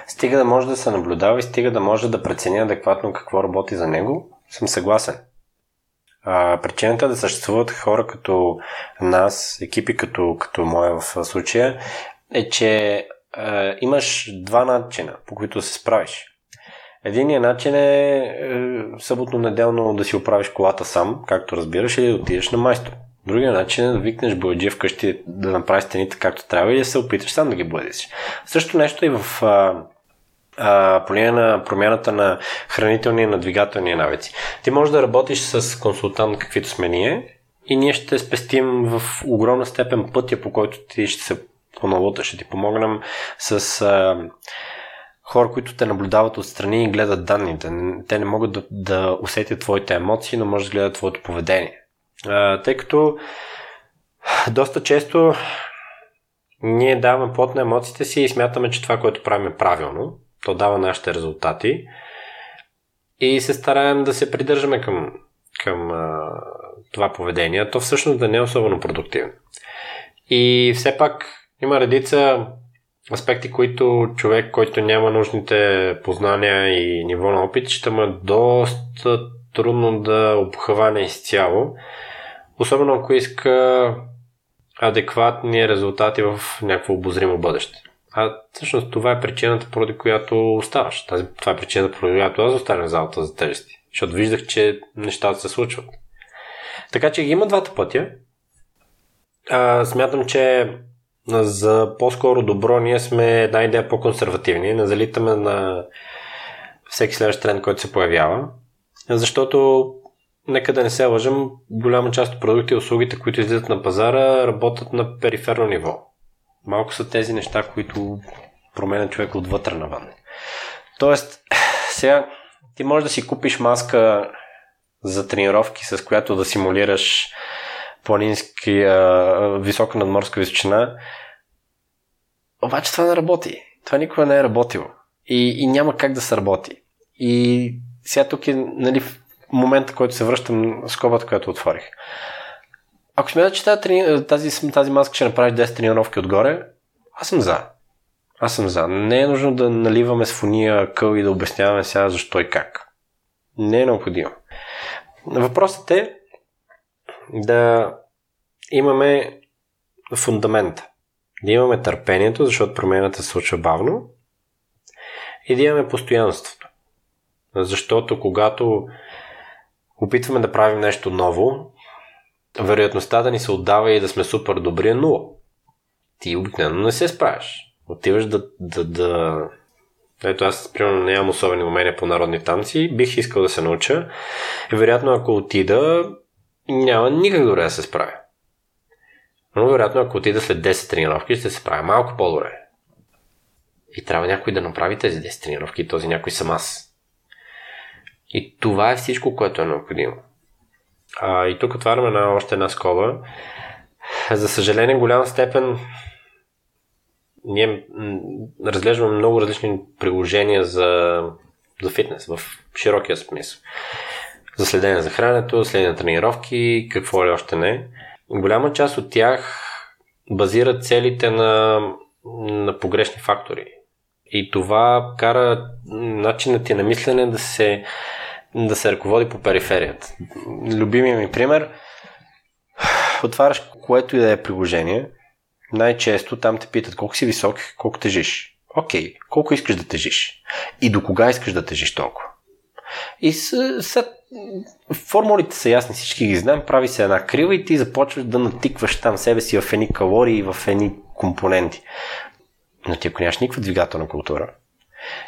Стига да може да се наблюдава и стига да може да прецени адекватно какво работи за него, съм съгласен. А, причината да съществуват хора като нас, екипи като, като моя в случая, е, че а, имаш два начина, по които се справиш. Единият начин е, е съботно-неделно да си оправиш колата сам, както разбираш, или да отидеш на майстор. Другия начин е да викнеш бояджия вкъщи да направи стените както трябва и да се опиташ сам да ги бъдеш. Също нещо и в а, а, по на промяната на хранителния и на двигателния навици. Ти можеш да работиш с консултант, каквито сме ние, и ние ще спестим в огромна степен пътя, по който ти ще се поновота, ще ти помогнем с а, хора, които те наблюдават отстрани и гледат данните. Те не могат да, да усетят твоите емоции, но може да гледат твоето поведение. Тъй като доста често ние даваме плод на емоциите си и смятаме, че това, което правим е правилно. То дава нашите резултати. И се стараем да се придържаме към, към а, това поведение. То всъщност да не е особено продуктивно. И все пак има редица аспекти, които човек, който няма нужните познания и ниво на опит, ще му е доста трудно да обхване изцяло. Особено ако иска адекватни резултати в някакво обозримо бъдеще. А всъщност това е причината, поради която оставаш. Тази, това е причината, поради която аз останах залата за тежести. Защото виждах, че нещата се случват. Така че има двата пътя. А, смятам, че за по-скоро добро ние сме една идея по-консервативни. Не залитаме на всеки следващ тренд, който се появява. Защото нека да не се лъжим, голяма част от продукти и услугите, които излизат на пазара, работят на периферно ниво. Малко са тези неща, които променят човек отвътре навън. Тоест, сега ти можеш да си купиш маска за тренировки, с която да симулираш планински, а, висока надморска височина. Обаче това не работи. Това никога не е работило. И, и няма как да се работи. И сега тук е нали, момента, който се връщам, скобата, която отворих. ако смяташ, че тази, тази, тази маска ще направиш 10 тренировки отгоре, аз съм за. Аз съм за. Не е нужно да наливаме с фония къл и да обясняваме сега защо и как. Не е необходимо. Въпросът е да имаме фундамента. Да имаме търпението, защото промената се случва бавно. И да имаме постоянството. Защото когато опитваме да правим нещо ново, вероятността да ни се отдава и да сме супер добри е нула. Ти обикновено не се справяш. Отиваш да, да, да... Ето аз, примерно, нямам особени умения по народни танци, бих искал да се науча. И вероятно, ако отида, няма никак добре да се справя. Но вероятно, ако отида след 10 тренировки, ще се справя малко по-добре. И трябва някой да направи тези 10 тренировки този някой съм аз. И това е всичко, което е необходимо. А, и тук отваряме на още една скоба. За съжаление, голяма степен ние разглеждаме много различни приложения за, за фитнес в широкия смисъл. За следение за храненето, следение на тренировки, какво ли още не. Голяма част от тях базират целите на, на погрешни фактори. И това кара начинът ти на мислене да се, да се ръководи по периферията. Любимия ми пример отваряш което и да е приложение най-често там те питат колко си висок, колко тежиш. Окей, колко искаш да тежиш? И до кога искаш да тежиш толкова? И с, с, формулите са ясни, всички ги знаем, прави се една крива и ти започваш да натикваш там себе си в едни калории в едни компоненти. Но ти ако нямаш никаква двигателна култура,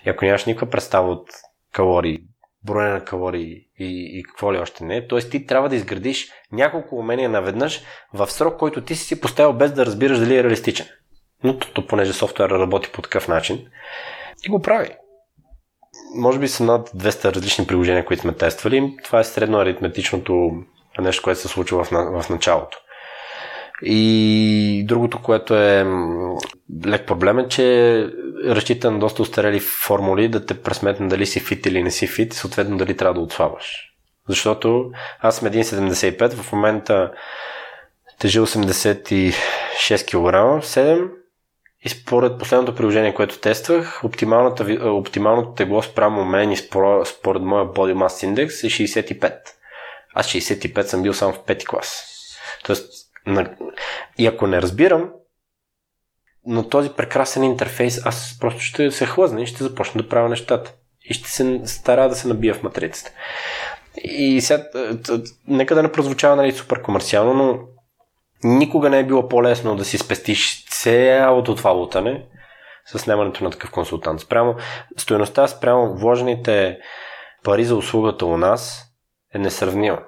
и ако нямаш никаква представа от калории, броя на калории и, и какво ли още не. Т.е. ти трябва да изградиш няколко умения наведнъж в срок, който ти си поставил без да разбираш дали е реалистичен. Но то, понеже софтуер работи по такъв начин и го прави. Може би са над 200 различни приложения, които сме тествали. Това е средно аритметичното нещо, което се случва в, в началото. И другото, което е лек проблем е, че разчита на доста устарели формули да те пресметне дали си фит или не си фит съответно дали трябва да отслабваш. Защото аз съм 1,75, в момента тежи 86 кг, 7 и според последното приложение, което тествах, оптималното тегло спрямо мен и според, според моя Body Mass Index е 65. Аз 65 съм бил само в пети клас. Тоест, и ако не разбирам, но този прекрасен интерфейс, аз просто ще се хлъзна и ще започна да правя нещата. И ще се стара да се набия в матрицата. И сега, нека да не прозвучава нали, супер комерциално, но никога не е било по-лесно да си спестиш цялото това лутане с снимането на такъв консултант. Спрямо стоеността, спрямо вложените пари за услугата у нас е несравнима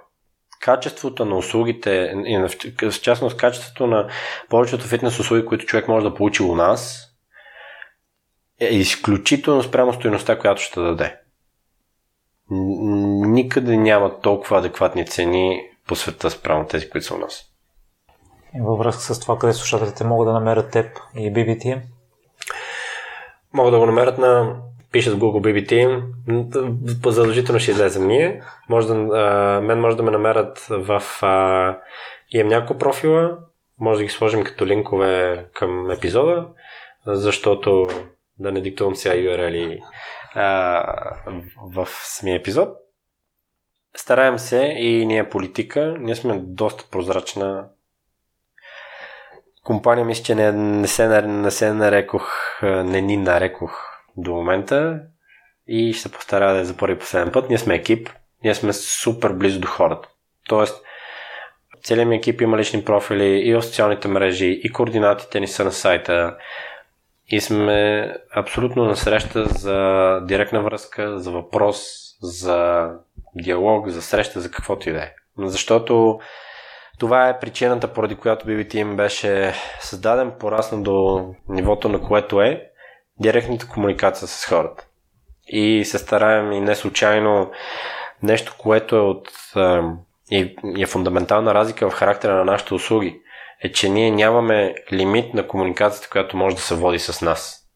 качеството на услугите, и в частност качеството на повечето фитнес услуги, които човек може да получи у нас, е изключително спрямо стоеността, която ще даде. Никъде няма толкова адекватни цени по света спрямо тези, които са у нас. И във връзка с това, къде слушателите могат да намерят теб и BBT? Могат да го намерят на пишат Google BBT, задължително ще излезем ние. Може да, а, мен може да ме намерят в... А, имам няколко профила, може да ги сложим като линкове към епизода, защото да не диктувам сега URL а, в самия епизод. Стараем се и ние политика. Ние сме доста прозрачна компания. Мисля, че не, не, се, не се нарекох, не ни нарекох до момента и ще се постаря да е за първи последен път. Ние сме екип, ние сме супер близо до хората. Тоест, целият ми екип има лични профили и в социалните мрежи, и координатите ни са на сайта. И сме абсолютно на среща за директна връзка, за въпрос, за диалог, за среща, за каквото и да е. Защото това е причината, поради която BBT им беше създаден, порасна до нивото, на което е директната комуникация с хората. И се стараем и не случайно нещо, което е от и, е фундаментална разлика в характера на нашите услуги, е, че ние нямаме лимит на комуникацията, която може да се води с нас.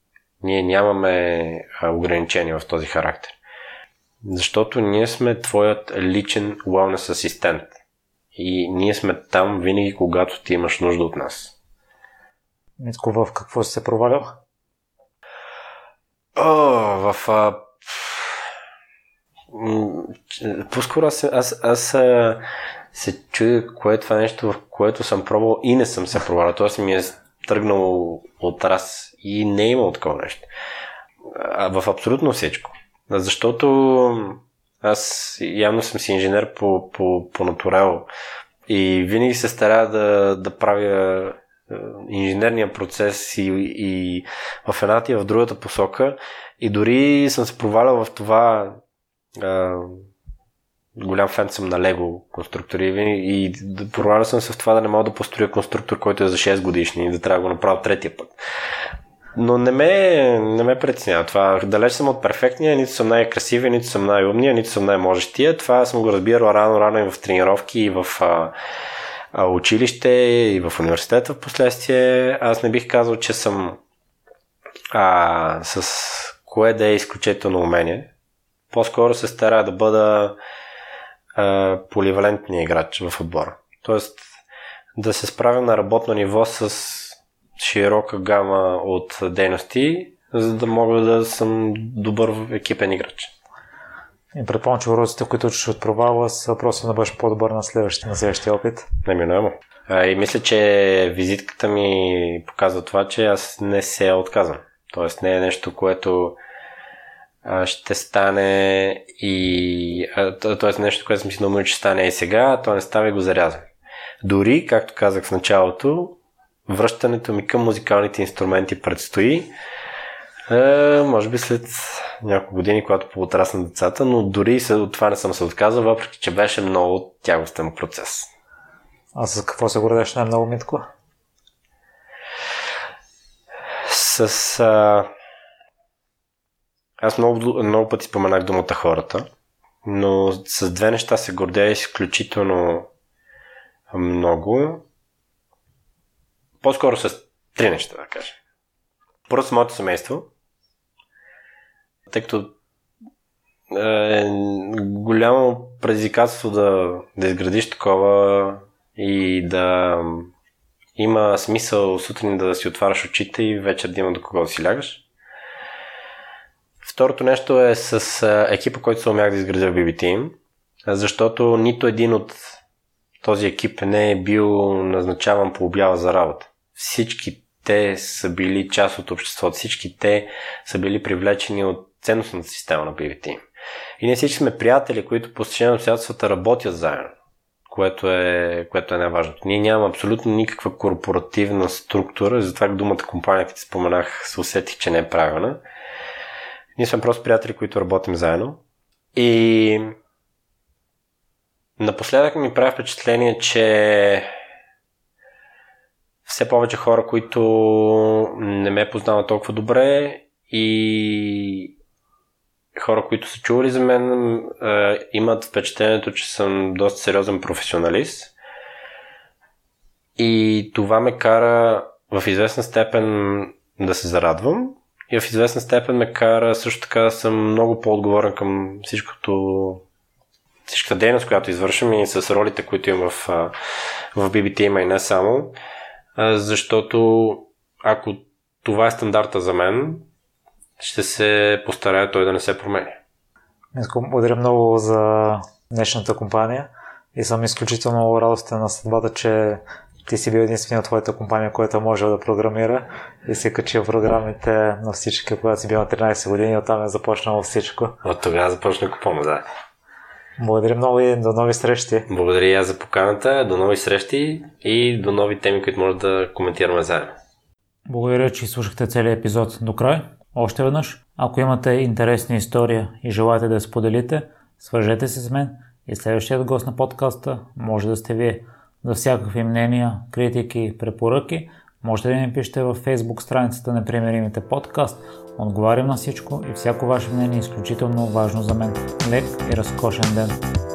Ние нямаме ограничения в този характер. Защото ние сме твоят личен wellness асистент. И ние сме там винаги, когато ти имаш нужда от нас. Митко, в какво си се провалял? О, в... А... По-скоро аз, аз, аз а, се чудя кое е това нещо, в което съм пробвал и не съм се провалял. Тоест ми е тръгнал от раз и не е имал такова нещо. А, в абсолютно всичко. Защото аз явно съм си инженер по, по, по натурал и винаги се старая да, да правя инженерния процес и, и в едната и в другата посока. И дори съм се провалял в това. А, голям фен съм на Лего конструктори и провалял съм се в това да не мога да построя конструктор, който е за 6 годишни и да трябва да го направя третия път. Но не ме, не ме притеснява това. Далеч съм от перфектния, нито съм най-красивия, нито съм най-умния, нито съм най-можещия. Това съм го разбирал рано-рано и в тренировки, и в а, училище, и в университета в последствие. Аз не бих казал, че съм а, с кое да е изключително умение. По-скоро се стара да бъда а, поливалентния играч в отбора. Тоест да се справя на работно ниво с широка гама от дейности, за да мога да съм добър екипен играч. И предполагам, че уроците, които учиш от провала, са просто да бъдеш по-добър на следващия, на следващия опит. Неминуемо. И мисля, че визитката ми показва това, че аз не се отказвам. Тоест не е нещо, което ще стане и... Тоест нещо, което съм си думал, че стане и сега, то не става и го зарязвам. Дори, както казах в началото, връщането ми към музикалните инструменти предстои. Е, може би след няколко години, когато поотрасна децата, но дори от това не съм се отказал, въпреки че беше много тягостен процес. А с какво се гордеш най-много, Митко? С... А... Аз много, много пъти споменах думата хората, но с две неща се гордея изключително много. По-скоро с три неща, да кажа. Първо с моето семейство, тъй като е голямо предизвикателство да, да изградиш такова и да има смисъл сутрин да си отваряш очите и вечер да има до кого да си лягаш. Второто нещо е с екипа, който се умях да изградя в BB защото нито един от този екип не е бил назначаван по обява за работа. Всички те са били част от обществото, всички те са били привлечени от ценностната система на BBT. И ние всички сме приятели, които по стечение на обстоятелствата работят заедно, което е, което е най-важното. Ние нямаме абсолютно никаква корпоративна структура, затова думата компания, като споменах, се усетих, че не е правилна. Ние сме просто приятели, които работим заедно. И напоследък ми прави впечатление, че все повече хора, които не ме познават толкова добре и хора, които са чували за мен, е, имат впечатлението, че съм доста сериозен професионалист. И това ме кара в известна степен да се зарадвам и в известна степен ме кара също така да съм много по-отговорен към всичкото всичката дейност, която извършвам и с ролите, които имам в, в BBT има и не само, защото ако това е стандарта за мен, ще се постарая той да не се промени. Искам благодаря много за днешната компания и съм изключително радостен на съдбата, че ти си бил единствения от твоята компания, която може да програмира и си качил програмите на всички, когато си бил на 13 години и оттам е започнало всичко. От тогава започна купона, да. Благодаря много и до нови срещи. Благодаря и аз за поканата, до нови срещи и до нови теми, които може да коментираме заедно. Благодаря, че слушахте целият епизод до край. Още веднъж, ако имате интересна история и желаете да я споделите, свържете се с мен и следващият гост на подкаста може да сте вие. За всякакви мнения, критики, препоръки, можете да ни пишете във Facebook страницата на Примеримите подкаст. Отговарям на всичко и всяко ваше мнение е изключително важно за мен. Лек и разкошен ден!